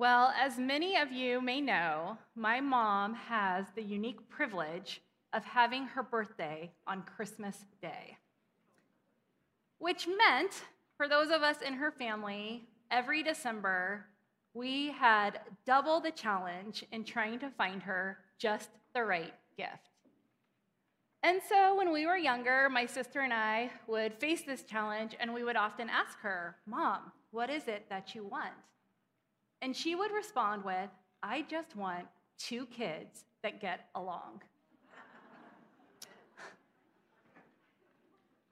Well, as many of you may know, my mom has the unique privilege of having her birthday on Christmas Day, which meant for those of us in her family, every December, we had double the challenge in trying to find her just the right gift. And so when we were younger, my sister and I would face this challenge and we would often ask her, Mom, what is it that you want? And she would respond with, I just want two kids that get along.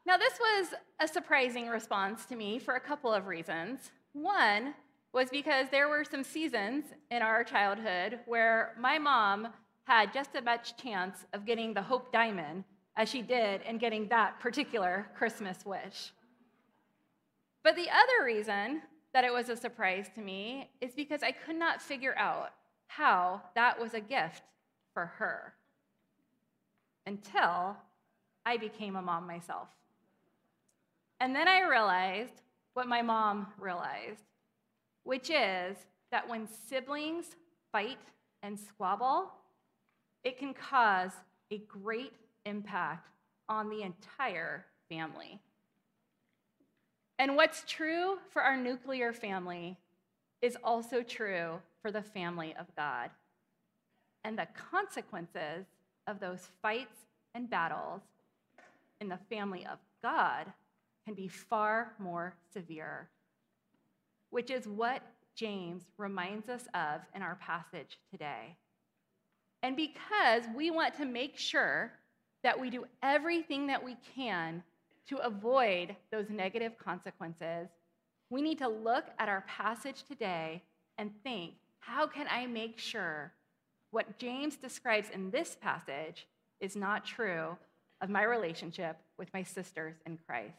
now, this was a surprising response to me for a couple of reasons. One was because there were some seasons in our childhood where my mom had just as much chance of getting the Hope Diamond as she did in getting that particular Christmas wish. But the other reason that it was a surprise to me is because I could not figure out how that was a gift for her until I became a mom myself. And then I realized what my mom realized, which is that when siblings fight and squabble, it can cause a great impact on the entire family. And what's true for our nuclear family is also true for the family of God. And the consequences of those fights and battles in the family of God can be far more severe, which is what James reminds us of in our passage today. And because we want to make sure that we do everything that we can to avoid those negative consequences, we need to look at our passage today and think how can I make sure what James describes in this passage is not true of my relationship with my sisters in Christ?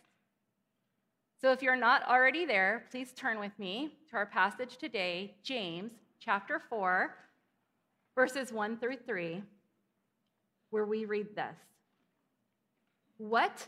So if you're not already there, please turn with me to our passage today, James chapter 4 verses 1 through 3, where we read this What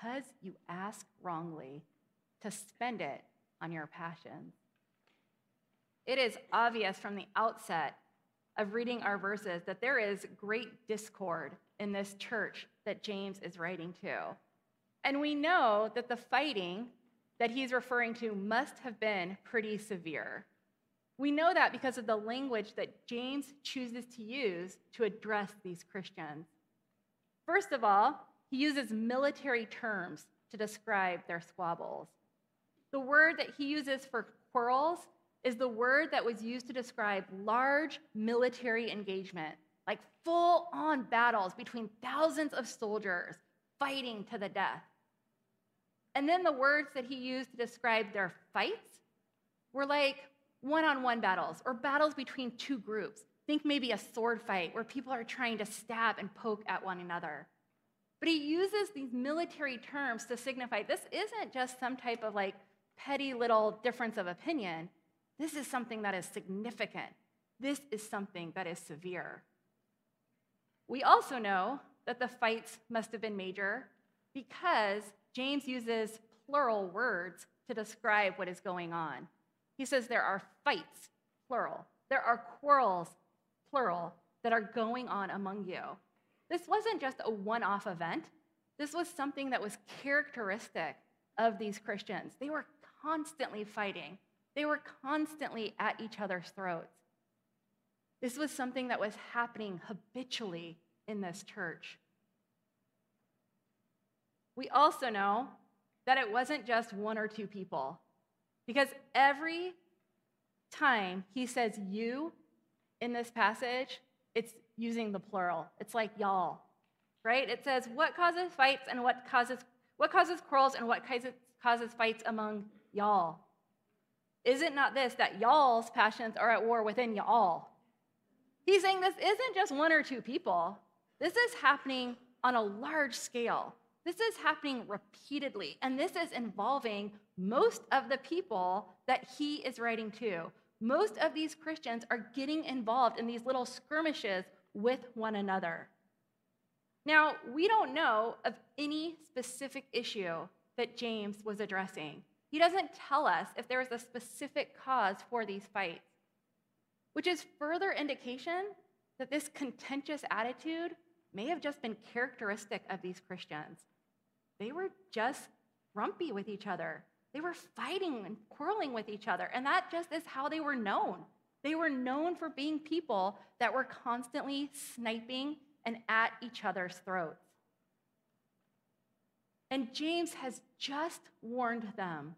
because you ask wrongly to spend it on your passions. It is obvious from the outset of reading our verses that there is great discord in this church that James is writing to. And we know that the fighting that he's referring to must have been pretty severe. We know that because of the language that James chooses to use to address these Christians. First of all, he uses military terms to describe their squabbles. The word that he uses for quarrels is the word that was used to describe large military engagement, like full on battles between thousands of soldiers fighting to the death. And then the words that he used to describe their fights were like one on one battles or battles between two groups. Think maybe a sword fight where people are trying to stab and poke at one another. But he uses these military terms to signify this isn't just some type of like petty little difference of opinion. This is something that is significant. This is something that is severe. We also know that the fights must have been major because James uses plural words to describe what is going on. He says there are fights, plural. There are quarrels, plural, that are going on among you. This wasn't just a one off event, this was something that was characteristic of these Christians. They were constantly fighting, they were constantly at each other's throats. This was something that was happening habitually in this church. We also know that it wasn't just one or two people. Because every time he says you in this passage, it's using the plural. It's like y'all, right? It says what causes fights and what causes what causes quarrels and what causes, causes fights among y'all. Is it not this that y'all's passions are at war within y'all? He's saying this isn't just one or two people. This is happening on a large scale. This is happening repeatedly, and this is involving most of the people that he is writing to. Most of these Christians are getting involved in these little skirmishes with one another. Now, we don't know of any specific issue that James was addressing. He doesn't tell us if there was a specific cause for these fights, which is further indication that this contentious attitude may have just been characteristic of these Christians. They were just grumpy with each other. They were fighting and quarreling with each other, and that just is how they were known. They were known for being people that were constantly sniping and at each other's throats. And James has just warned them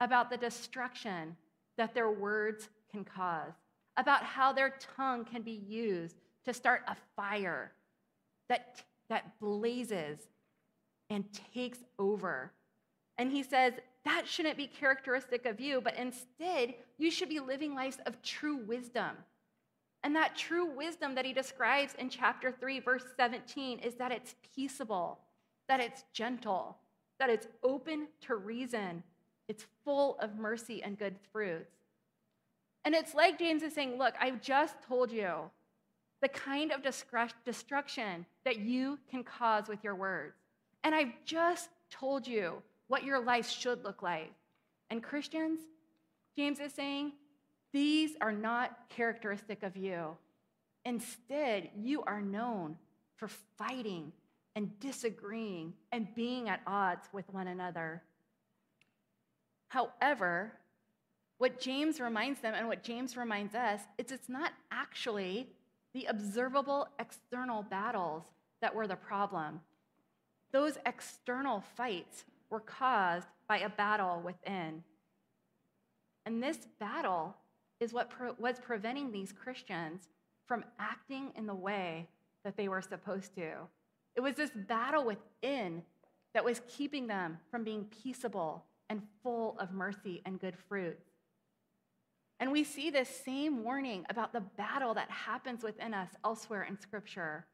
about the destruction that their words can cause, about how their tongue can be used to start a fire that, that blazes and takes over. And he says, that shouldn't be characteristic of you, but instead, you should be living lives of true wisdom. And that true wisdom that he describes in chapter 3, verse 17, is that it's peaceable, that it's gentle, that it's open to reason, it's full of mercy and good fruits. And it's like James is saying, Look, I've just told you the kind of destruction that you can cause with your words. And I've just told you what your life should look like. And Christians, James is saying, these are not characteristic of you. Instead, you are known for fighting and disagreeing and being at odds with one another. However, what James reminds them and what James reminds us is it's not actually the observable external battles that were the problem. Those external fights were caused by a battle within. And this battle is what pro- was preventing these Christians from acting in the way that they were supposed to. It was this battle within that was keeping them from being peaceable and full of mercy and good fruit. And we see this same warning about the battle that happens within us elsewhere in Scripture.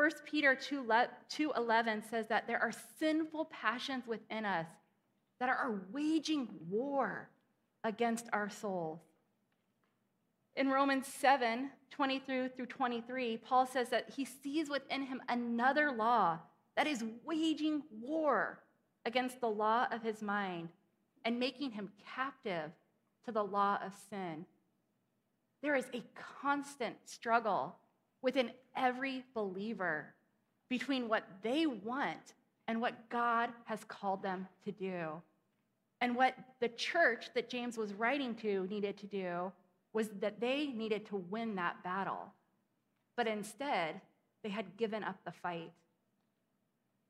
1 Peter 2:11 says that there are sinful passions within us that are waging war against our souls. In Romans 7 23 through 23, Paul says that he sees within him another law that is waging war against the law of his mind and making him captive to the law of sin. There is a constant struggle within every believer between what they want and what God has called them to do. And what the church that James was writing to needed to do was that they needed to win that battle. But instead, they had given up the fight.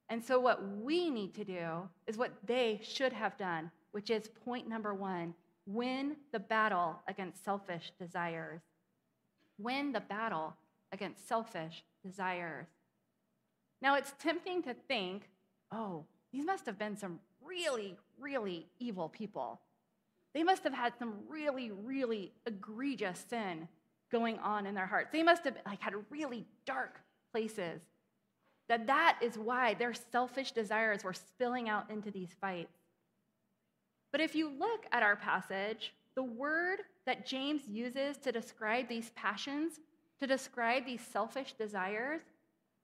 And so, what we need to do is what they should have done, which is point number one win the battle against selfish desires. Win the battle against selfish desires. Now, it's tempting to think, oh, these must have been some really, really evil people. They must have had some really, really egregious sin going on in their hearts. They must have like had really dark places. That that is why their selfish desires were spilling out into these fights. But if you look at our passage, the word that James uses to describe these passions to describe these selfish desires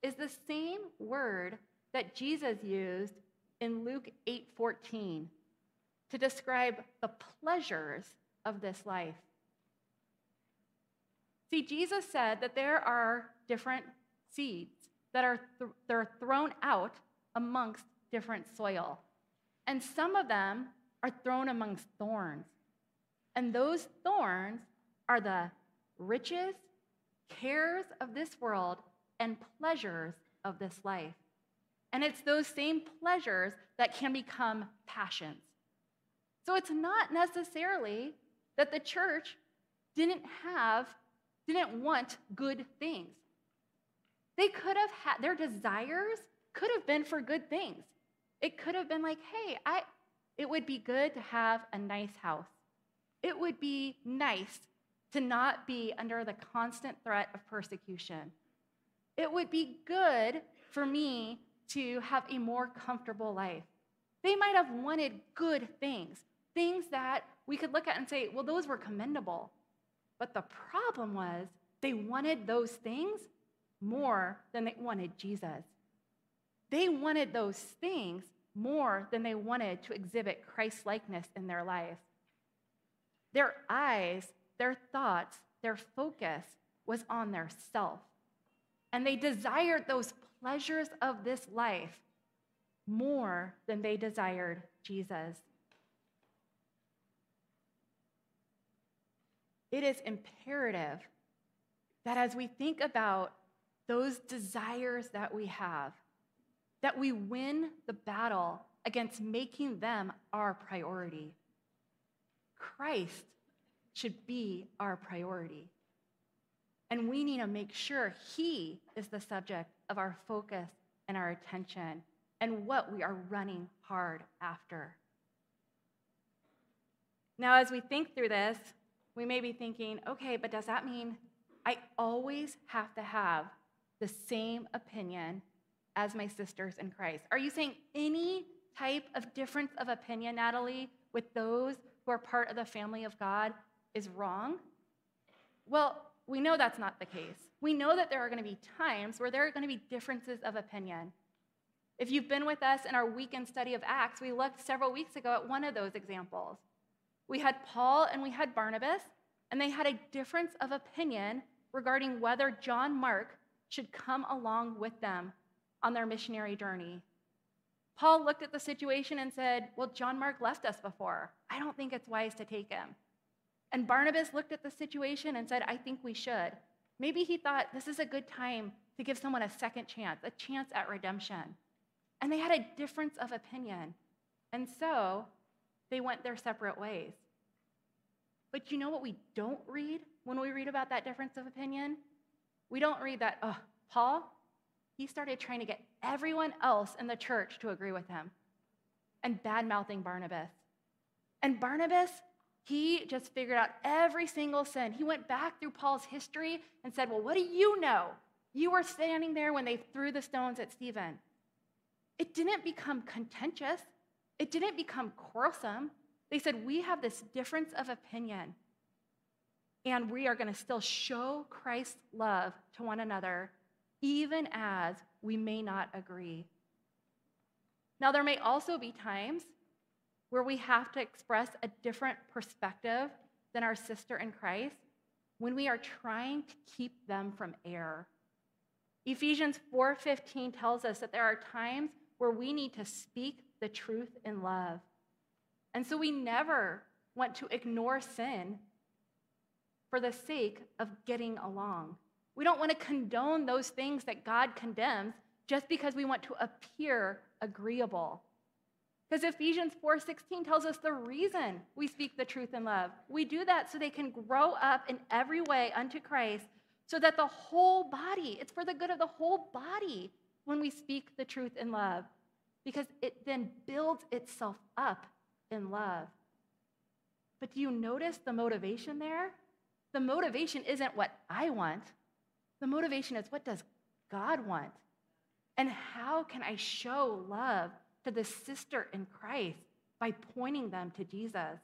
is the same word that Jesus used in Luke 8:14 to describe the pleasures of this life. See, Jesus said that there are different seeds that are th- they're thrown out amongst different soil. And some of them are thrown amongst thorns. And those thorns are the riches cares of this world, and pleasures of this life. And it's those same pleasures that can become passions. So it's not necessarily that the church didn't have, didn't want good things. They could have had, their desires could have been for good things. It could have been like, hey, I, it would be good to have a nice house. It would be nice to not be under the constant threat of persecution. It would be good for me to have a more comfortable life. They might have wanted good things, things that we could look at and say, well, those were commendable. But the problem was they wanted those things more than they wanted Jesus. They wanted those things more than they wanted to exhibit Christ likeness in their life. Their eyes, their thoughts, their focus was on their self. And they desired those pleasures of this life more than they desired Jesus. It is imperative that as we think about those desires that we have, that we win the battle against making them our priority. Christ should be our priority. And we need to make sure He is the subject of our focus and our attention and what we are running hard after. Now, as we think through this, we may be thinking, okay, but does that mean I always have to have the same opinion as my sisters in Christ? Are you saying any type of difference of opinion, Natalie, with those who are part of the family of God is wrong? Well, we know that's not the case. We know that there are going to be times where there are going to be differences of opinion. If you've been with us in our weekend study of Acts, we looked several weeks ago at one of those examples. We had Paul and we had Barnabas, and they had a difference of opinion regarding whether John Mark should come along with them on their missionary journey. Paul looked at the situation and said, Well, John Mark left us before. I don't think it's wise to take him. And Barnabas looked at the situation and said, I think we should. Maybe he thought this is a good time to give someone a second chance, a chance at redemption. And they had a difference of opinion. And so they went their separate ways. But you know what we don't read when we read about that difference of opinion? We don't read that, oh, Paul, he started trying to get everyone else in the church to agree with him and bad mouthing Barnabas. And Barnabas, he just figured out every single sin. He went back through Paul's history and said, Well, what do you know? You were standing there when they threw the stones at Stephen. It didn't become contentious, it didn't become quarrelsome. They said, We have this difference of opinion, and we are going to still show Christ's love to one another, even as we may not agree. Now, there may also be times where we have to express a different perspective than our sister in Christ when we are trying to keep them from error. Ephesians 4:15 tells us that there are times where we need to speak the truth in love. And so we never want to ignore sin for the sake of getting along. We don't want to condone those things that God condemns just because we want to appear agreeable. Because Ephesians 4:16 tells us the reason we speak the truth in love. We do that so they can grow up in every way unto Christ, so that the whole body, it's for the good of the whole body when we speak the truth in love, because it then builds itself up in love. But do you notice the motivation there? The motivation isn't what I want. The motivation is what does God want? And how can I show love to the sister in Christ by pointing them to Jesus.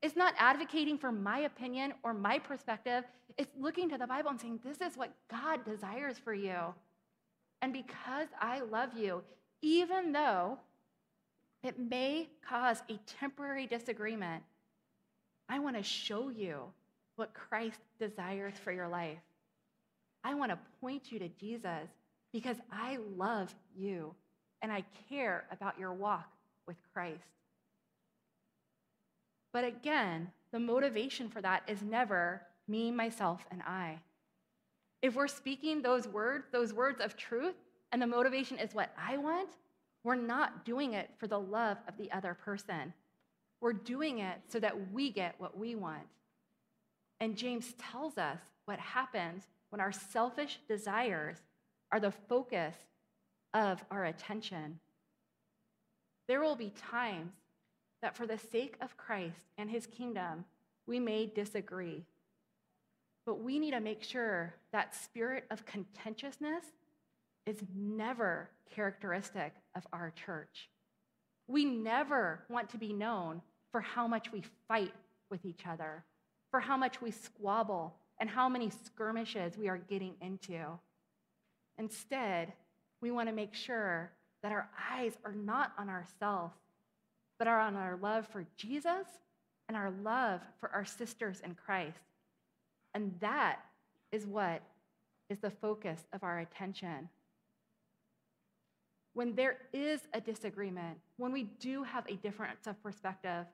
It's not advocating for my opinion or my perspective. It's looking to the Bible and saying, This is what God desires for you. And because I love you, even though it may cause a temporary disagreement, I want to show you what Christ desires for your life. I want to point you to Jesus because I love you and I care about your walk with Christ. But again, the motivation for that is never me, myself, and I. If we're speaking those words, those words of truth, and the motivation is what I want, we're not doing it for the love of the other person. We're doing it so that we get what we want. And James tells us what happens when our selfish desires are the focus of our attention. There will be times that, for the sake of Christ and his kingdom, we may disagree, but we need to make sure that spirit of contentiousness is never characteristic of our church. We never want to be known for how much we fight with each other, for how much we squabble, and how many skirmishes we are getting into. Instead, we want to make sure that our eyes are not on ourselves, but are on our love for Jesus and our love for our sisters in Christ. And that is what is the focus of our attention. When there is a disagreement, when we do have a difference of perspective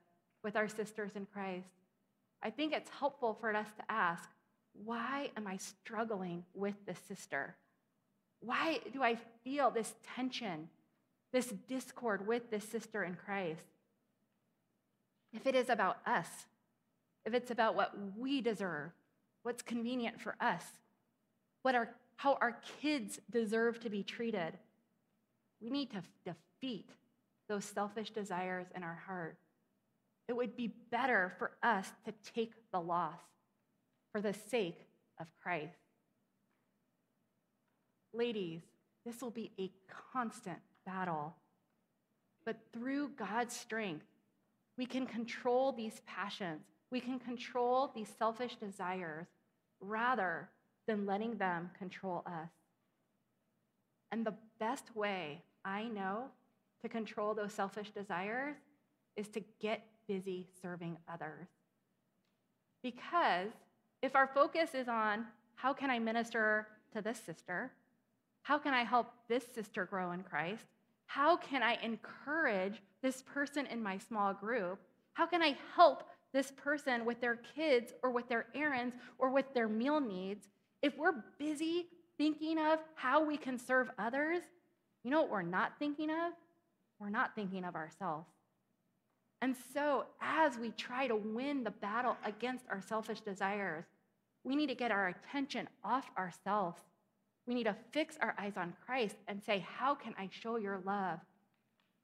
with our sisters in Christ, I think it's helpful for us to ask, why am I struggling with this sister? Why do I feel this tension, this discord with this sister in Christ? If it is about us, if it's about what we deserve, what's convenient for us, what our, how our kids deserve to be treated, we need to defeat those selfish desires in our heart. It would be better for us to take the loss for the sake of Christ. Ladies, this will be a constant battle. But through God's strength, we can control these passions. We can control these selfish desires rather than letting them control us. And the best way I know to control those selfish desires is to get busy serving others. Because if our focus is on how can I minister to this sister, how can I help this sister grow in Christ, how can I encourage this person in my small group, how can I help this person with their kids or with their errands or with their meal needs, if we're busy thinking of how we can serve others, you know what we're not thinking of? We're not thinking of ourselves. And so, as we try to win the battle against our selfish desires, we need to get our attention off ourselves. We need to fix our eyes on Christ and say, How can I show your love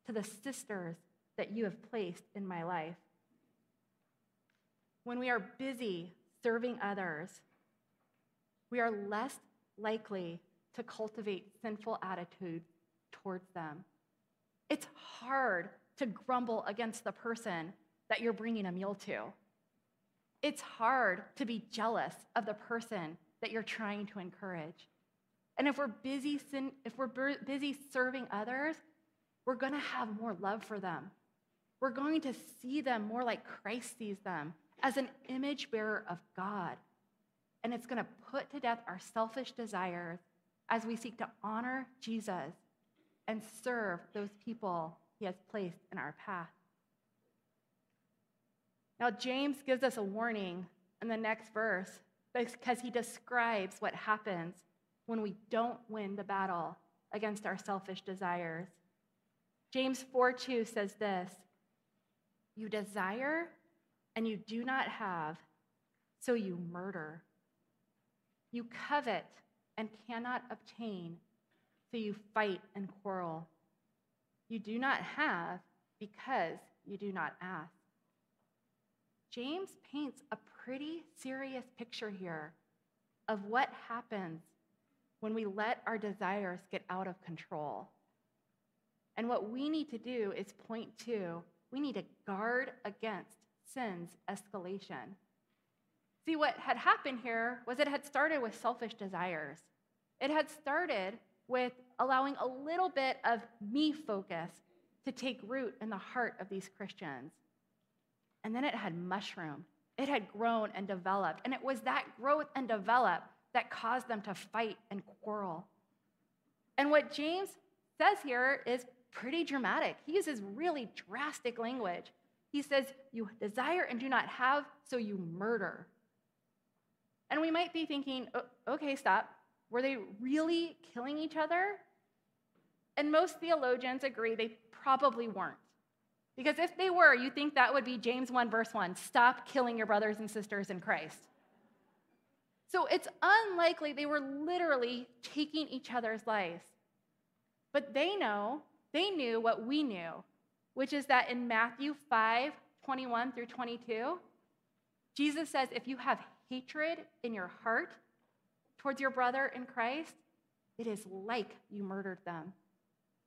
to the sisters that you have placed in my life? When we are busy serving others, we are less likely to cultivate sinful attitudes towards them. It's hard to grumble against the person that you're bringing a meal to. It's hard to be jealous of the person that you're trying to encourage. And if we're busy, if we're busy serving others, we're going to have more love for them. We're going to see them more like Christ sees them as an image bearer of God. And it's going to put to death our selfish desires as we seek to honor Jesus and serve those people he has placed in our path. Now, James gives us a warning in the next verse because he describes what happens when we don't win the battle against our selfish desires. James 4 2 says this You desire and you do not have, so you murder. You covet and cannot obtain, so you fight and quarrel. You do not have because you do not ask. James paints a pretty serious picture here of what happens when we let our desires get out of control. And what we need to do is point to we need to guard against sin's escalation. See, what had happened here was it had started with selfish desires. It had started with allowing a little bit of me focus to take root in the heart of these Christians. And then it had mushroomed. It had grown and developed. And it was that growth and develop that caused them to fight and quarrel. And what James says here is pretty dramatic. He uses really drastic language. He says, You desire and do not have, so you murder. And we might be thinking, okay, stop. Were they really killing each other? And most theologians agree they probably weren't. Because if they were, you think that would be James 1, verse 1 stop killing your brothers and sisters in Christ. So it's unlikely they were literally taking each other's lives. But they know, they knew what we knew, which is that in Matthew 5 21 through 22, Jesus says if you have hatred in your heart towards your brother in Christ, it is like you murdered them.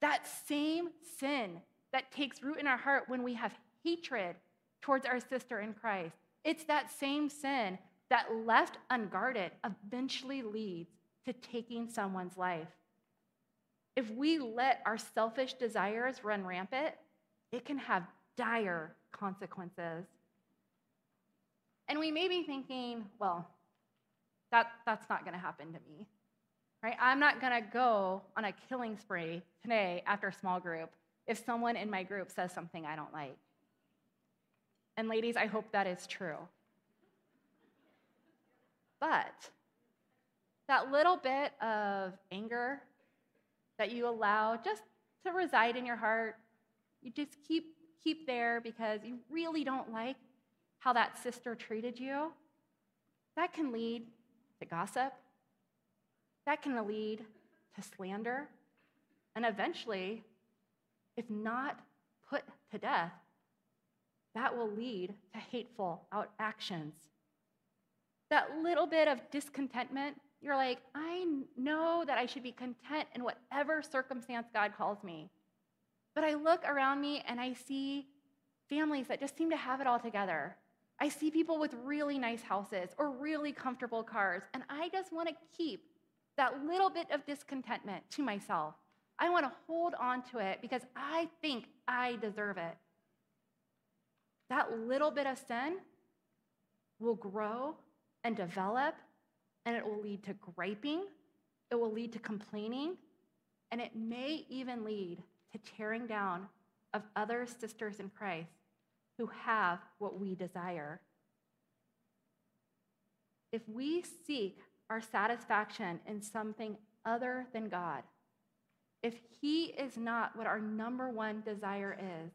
That same sin that takes root in our heart when we have hatred towards our sister in Christ, it's that same sin that left unguarded eventually leads to taking someone's life. If we let our selfish desires run rampant, it can have dire consequences. And we may be thinking, well, that, that's not going to happen to me. Right? I'm not going to go on a killing spree today after a small group if someone in my group says something I don't like. And ladies, I hope that is true. But that little bit of anger that you allow just to reside in your heart, you just keep keep there because you really don't like how that sister treated you, that can lead to gossip. That can lead to slander. And eventually, if not put to death, that will lead to hateful out actions. That little bit of discontentment, you're like, I know that I should be content in whatever circumstance God calls me. But I look around me and I see families that just seem to have it all together. I see people with really nice houses or really comfortable cars, and I just want to keep that little bit of discontentment to myself. I want to hold on to it because I think I deserve it. That little bit of sin will grow and develop, and it will lead to griping, it will lead to complaining, and it may even lead to tearing down of other sisters in Christ who have what we desire. If we seek our satisfaction in something other than God, if He is not what our number one desire is,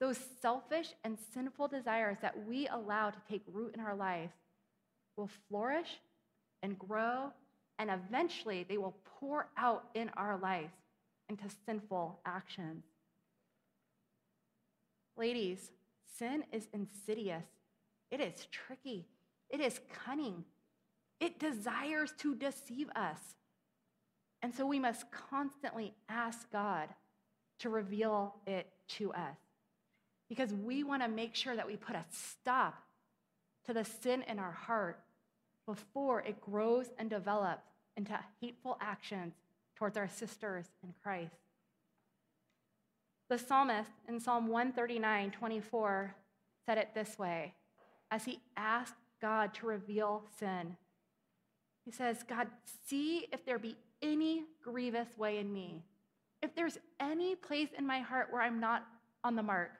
those selfish and sinful desires that we allow to take root in our life will flourish and grow, and eventually they will pour out in our life into sinful actions. Ladies, sin is insidious, it is tricky, it is cunning, it desires to deceive us. And so we must constantly ask God to reveal it to us because we want to make sure that we put a stop to the sin in our heart before it grows and develops into hateful actions towards our sisters in Christ. The psalmist in Psalm 139 24 said it this way as he asked God to reveal sin. He says, God, see if there be any grievous way in me. If there's any place in my heart where I'm not on the mark,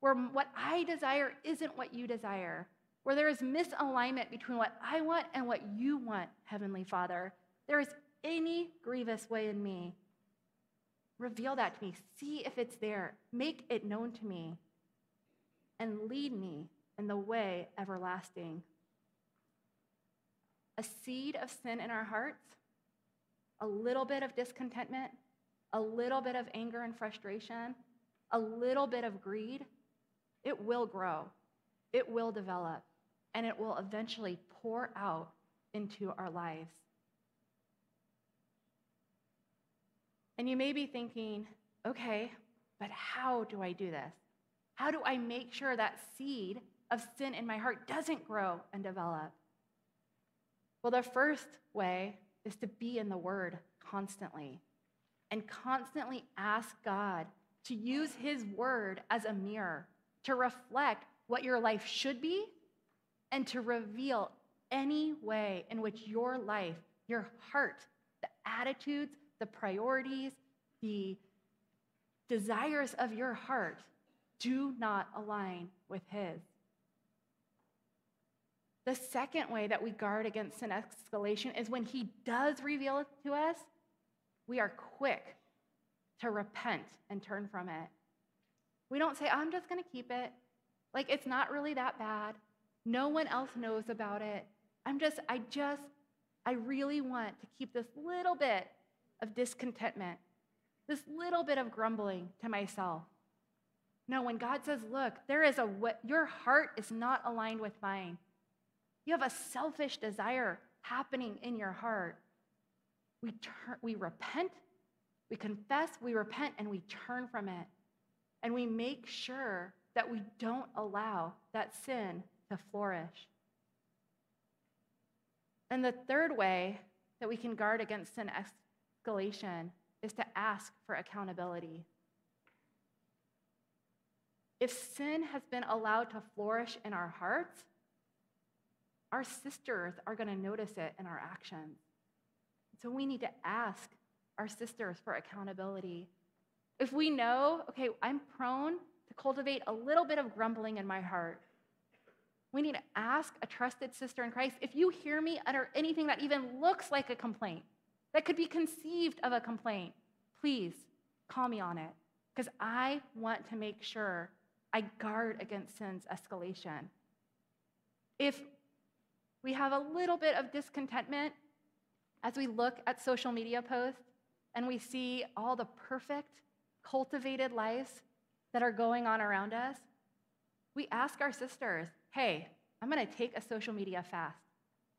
where what I desire isn't what you desire, where there is misalignment between what I want and what you want, Heavenly Father, there is any grievous way in me, reveal that to me. See if it's there. Make it known to me. And lead me in the way everlasting. A seed of sin in our hearts, a little bit of discontentment, a little bit of anger and frustration, a little bit of greed, it will grow, it will develop, and it will eventually pour out into our lives. And you may be thinking, okay, but how do I do this? How do I make sure that seed of sin in my heart doesn't grow and develop? Well, the first way is to be in the Word constantly and constantly ask God to use His Word as a mirror to reflect what your life should be and to reveal any way in which your life, your heart, the attitudes, the priorities, the desires of your heart do not align with His. The second way that we guard against sin escalation is when He does reveal it to us, we are quick to repent and turn from it. We don't say, oh, I'm just going to keep it. Like, it's not really that bad. No one else knows about it. I'm just, I just, I really want to keep this little bit of discontentment, this little bit of grumbling to myself. No, when God says, look, there is a, your heart is not aligned with mine. You have a selfish desire happening in your heart. We, turn, we repent, we confess, we repent, and we turn from it. And we make sure that we don't allow that sin to flourish. And the third way that we can guard against sin escalation is to ask for accountability. If sin has been allowed to flourish in our hearts, our sisters are going to notice it in our actions. So we need to ask our sisters for accountability. If we know, okay, I'm prone to cultivate a little bit of grumbling in my heart, we need to ask a trusted sister in Christ if you hear me utter anything that even looks like a complaint, that could be conceived of a complaint, please call me on it because I want to make sure I guard against sin's escalation. If we have a little bit of discontentment as we look at social media posts and we see all the perfect, cultivated lives that are going on around us, we ask our sisters, hey, I'm going to take a social media fast.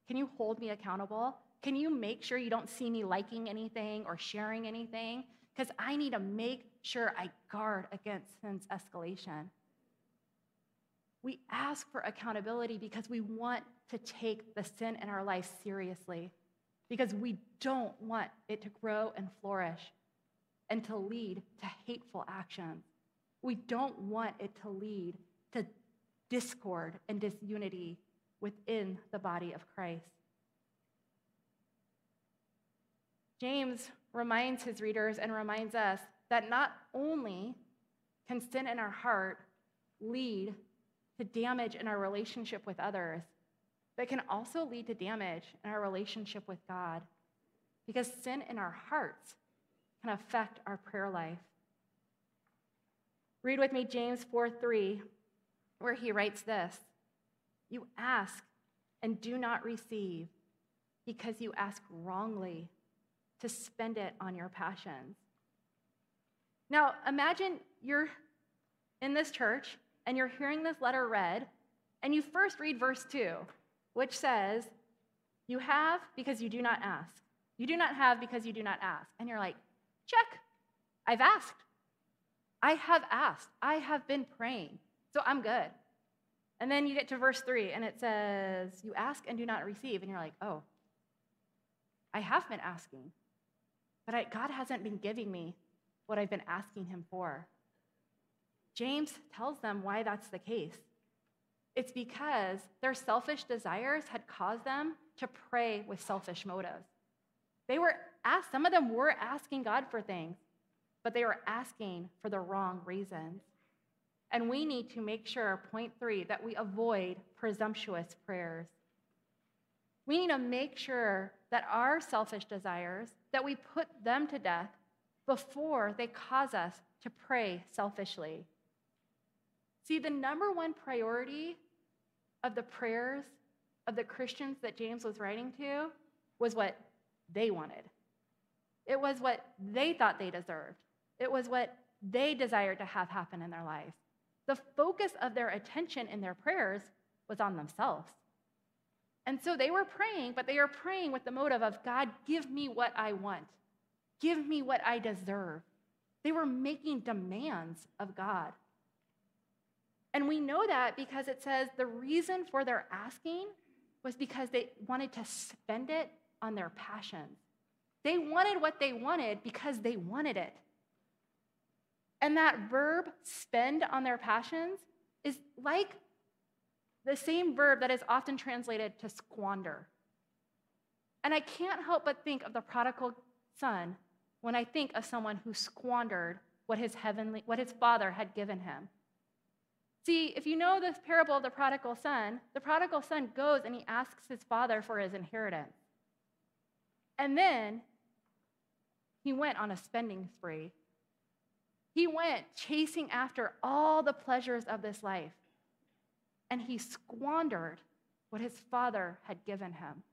Can you hold me accountable? Can you make sure you don't see me liking anything or sharing anything? Because I need to make sure I guard against sin's escalation. We ask for accountability because we want to take the sin in our life seriously, because we don't want it to grow and flourish and to lead to hateful actions. We don't want it to lead to discord and disunity within the body of Christ. James reminds his readers and reminds us that not only can sin in our heart lead to damage in our relationship with others, but can also lead to damage in our relationship with God because sin in our hearts can affect our prayer life. Read with me James 4 3, where he writes this You ask and do not receive because you ask wrongly to spend it on your passions. Now, imagine you're in this church and you're hearing this letter read, and you first read verse 2, which says, You have because you do not ask. You do not have because you do not ask. And you're like, Check, I've asked. I have asked. I have been praying. So I'm good. And then you get to verse 3, and it says, You ask and do not receive. And you're like, Oh, I have been asking, but I, God hasn't been giving me what I've been asking Him for. James tells them why that's the case. It's because their selfish desires had caused them to pray with selfish motives. They were asked, some of them were asking God for things, but they were asking for the wrong reasons. And we need to make sure, point three, that we avoid presumptuous prayers. We need to make sure that our selfish desires, that we put them to death before they cause us to pray selfishly. See, the number one priority of the prayers of the Christians that James was writing to was what they wanted. It was what they thought they deserved. It was what they desired to have happen in their life. The focus of their attention in their prayers was on themselves. And so they were praying, but they were praying with the motive of God, give me what I want, give me what I deserve. They were making demands of God. And we know that because it says the reason for their asking was because they wanted to spend it on their passions. They wanted what they wanted because they wanted it. And that verb, spend on their passions, is like the same verb that is often translated to squander. And I can't help but think of the prodigal son when I think of someone who squandered what his heavenly what his father had given him. See, if you know this parable of the prodigal son, the prodigal son goes and he asks his father for his inheritance. And then he went on a spending spree. He went chasing after all the pleasures of this life. And he squandered what his father had given him.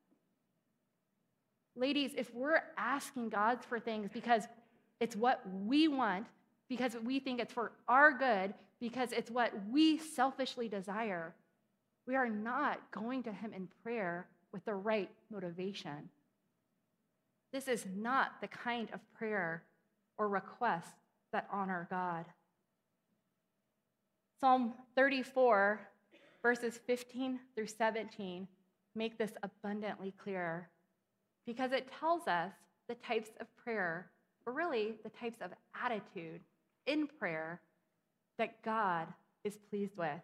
Ladies, if we're asking God for things because it's what we want, because we think it's for our good, because it's what we selfishly desire, we are not going to Him in prayer with the right motivation. This is not the kind of prayer or request that honor God. Psalm 34, verses 15 through 17, make this abundantly clear because it tells us the types of prayer, or really the types of attitude in prayer that God is pleased with.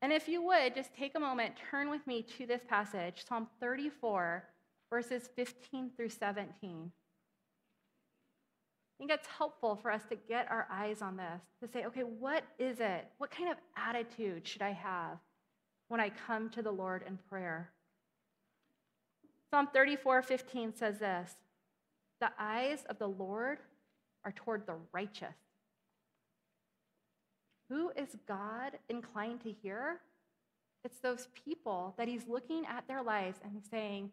And if you would, just take a moment, turn with me to this passage, Psalm 34, verses 15 through 17. I think it's helpful for us to get our eyes on this, to say, okay, what is it? What kind of attitude should I have when I come to the Lord in prayer? Psalm 34 15 says this The eyes of the Lord are toward the righteous. Who is God inclined to hear? It's those people that he's looking at their lives and saying,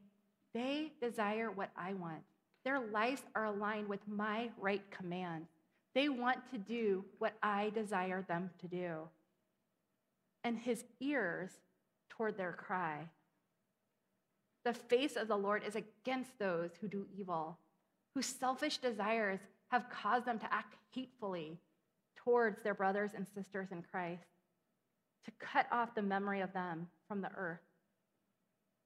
they desire what I want. Their lives are aligned with my right command. They want to do what I desire them to do. And his ears toward their cry. The face of the Lord is against those who do evil, whose selfish desires have caused them to act hatefully towards their brothers and sisters in Christ, to cut off the memory of them from the earth.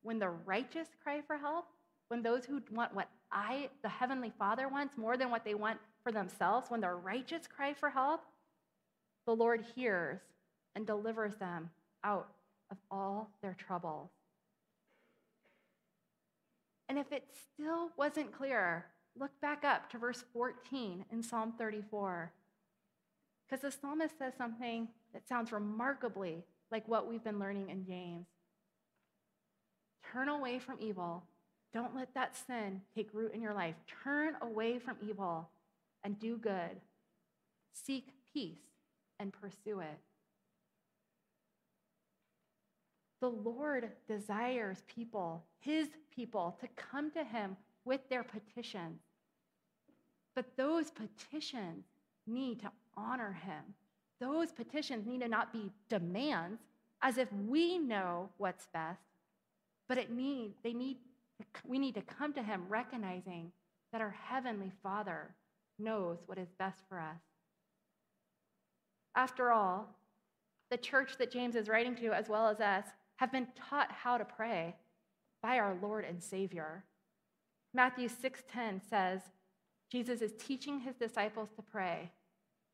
When the righteous cry for help, when those who want what I, the Heavenly Father, wants more than what they want for themselves, when the righteous cry for help, the Lord hears and delivers them out of all their troubles. And if it still wasn't clear, look back up to verse 14 in Psalm 34. Because the psalmist says something that sounds remarkably like what we've been learning in James. Turn away from evil. Don't let that sin take root in your life. Turn away from evil and do good. Seek peace and pursue it. The Lord desires people, his people, to come to him with their petitions. But those petitions need to honor him. Those petitions need to not be demands as if we know what's best, but it need, they need, we need to come to him recognizing that our heavenly Father knows what is best for us. After all, the church that James is writing to, as well as us, have been taught how to pray by our Lord and Savior. Matthew 6:10 says, Jesus is teaching his disciples to pray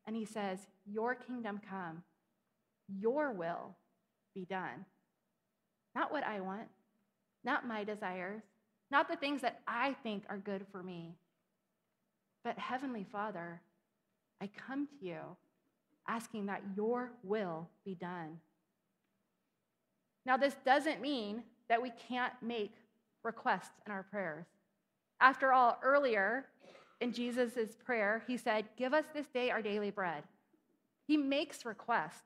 and he says, Your kingdom come, your will be done. Not what I want, not my desires, not the things that I think are good for me. But Heavenly Father, I come to you asking that your will be done. Now, this doesn't mean that we can't make requests in our prayers. After all, earlier in Jesus' prayer, he said, Give us this day our daily bread. He makes requests.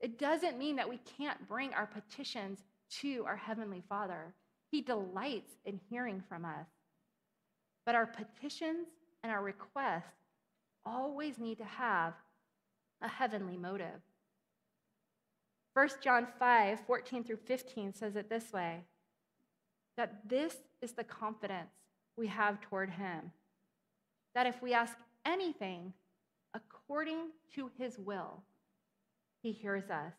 It doesn't mean that we can't bring our petitions to our Heavenly Father. He delights in hearing from us. But our petitions and our requests always need to have a heavenly motive. 1 John 5 14 through 15 says it this way that this is the confidence we have toward Him that if we ask anything according to his will, he hears us.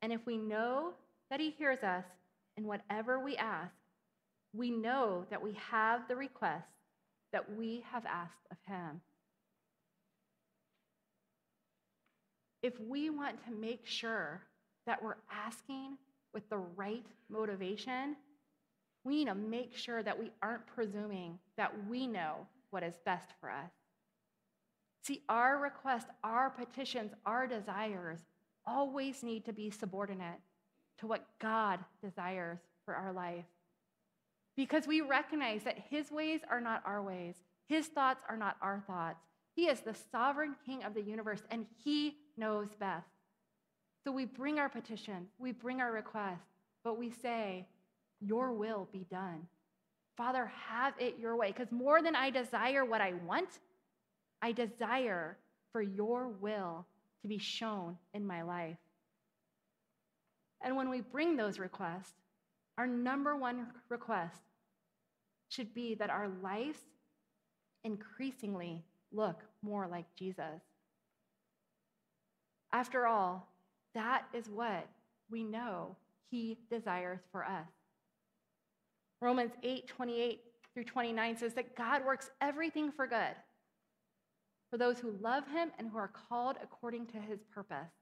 And if we know that he hears us in whatever we ask, we know that we have the request that we have asked of him. If we want to make sure that we're asking with the right motivation, we need to make sure that we aren't presuming that we know what is best for us. See, our requests, our petitions, our desires always need to be subordinate to what God desires for our life. Because we recognize that His ways are not our ways, His thoughts are not our thoughts. He is the sovereign King of the universe, and He knows best. So we bring our petition, we bring our request, but we say, Your will be done. Father, have it your way. Because more than I desire what I want, I desire for your will to be shown in my life. And when we bring those requests, our number one request should be that our lives increasingly look more like Jesus. After all, that is what we know he desires for us. Romans 8 28 through 29 says that God works everything for good for those who love him and who are called according to his purpose.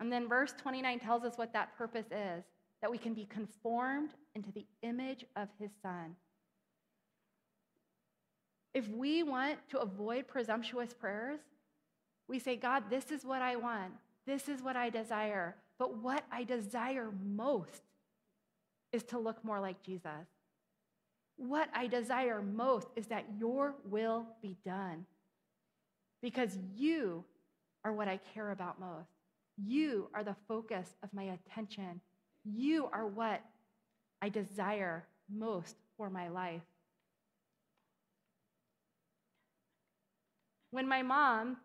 And then verse 29 tells us what that purpose is that we can be conformed into the image of his son. If we want to avoid presumptuous prayers, we say, God, this is what I want. This is what I desire. But what I desire most is to look more like Jesus. What I desire most is that your will be done. Because you are what I care about most. You are the focus of my attention. You are what I desire most for my life. When my mom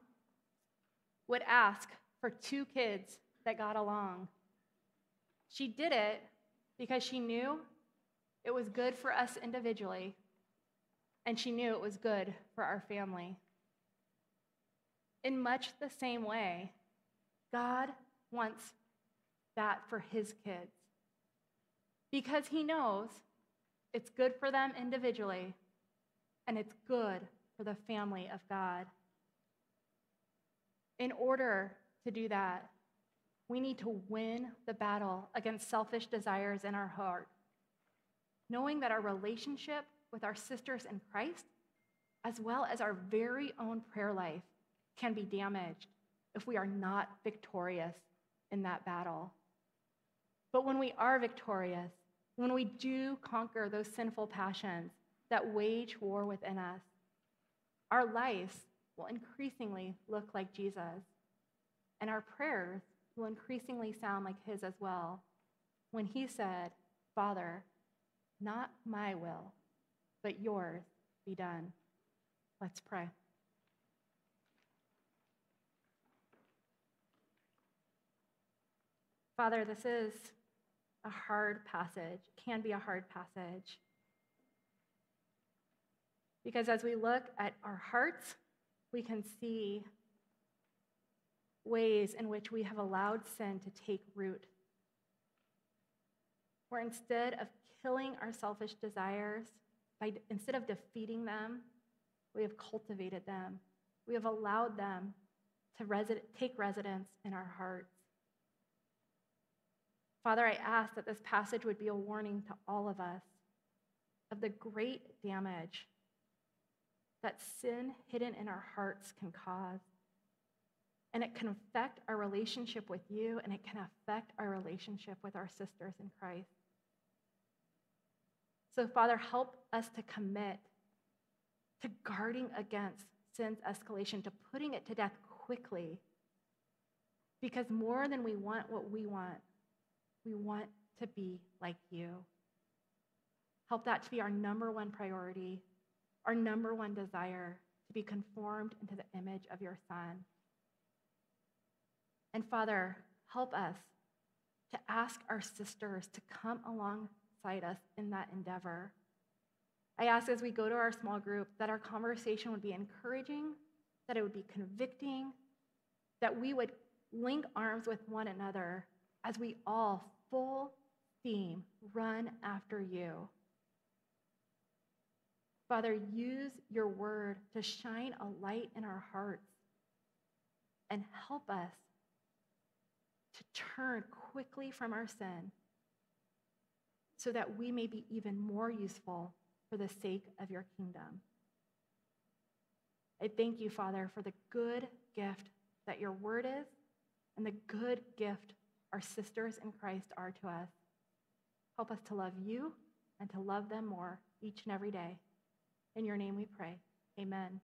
would ask for two kids that got along, she did it because she knew it was good for us individually, and she knew it was good for our family. In much the same way, God wants that for his kids. Because he knows it's good for them individually and it's good for the family of God. In order to do that, we need to win the battle against selfish desires in our heart, knowing that our relationship with our sisters in Christ, as well as our very own prayer life, can be damaged if we are not victorious in that battle. But when we are victorious, when we do conquer those sinful passions that wage war within us, our lives will increasingly look like Jesus, and our prayers will increasingly sound like his as well. When he said, Father, not my will, but yours be done. Let's pray. Father, this is a hard passage, can be a hard passage. Because as we look at our hearts, we can see ways in which we have allowed sin to take root. Where instead of killing our selfish desires, by, instead of defeating them, we have cultivated them. We have allowed them to resi- take residence in our hearts. Father, I ask that this passage would be a warning to all of us of the great damage that sin hidden in our hearts can cause. And it can affect our relationship with you, and it can affect our relationship with our sisters in Christ. So, Father, help us to commit to guarding against sin's escalation, to putting it to death quickly. Because more than we want what we want, we want to be like you. Help that to be our number one priority, our number one desire to be conformed into the image of your Son. And Father, help us to ask our sisters to come alongside us in that endeavor. I ask as we go to our small group that our conversation would be encouraging, that it would be convicting, that we would link arms with one another as we all full steam run after you. Father, use your word to shine a light in our hearts and help us to turn quickly from our sin so that we may be even more useful for the sake of your kingdom. I thank you, Father, for the good gift that your word is and the good gift our sisters in Christ are to us. Help us to love you and to love them more each and every day. In your name we pray. Amen.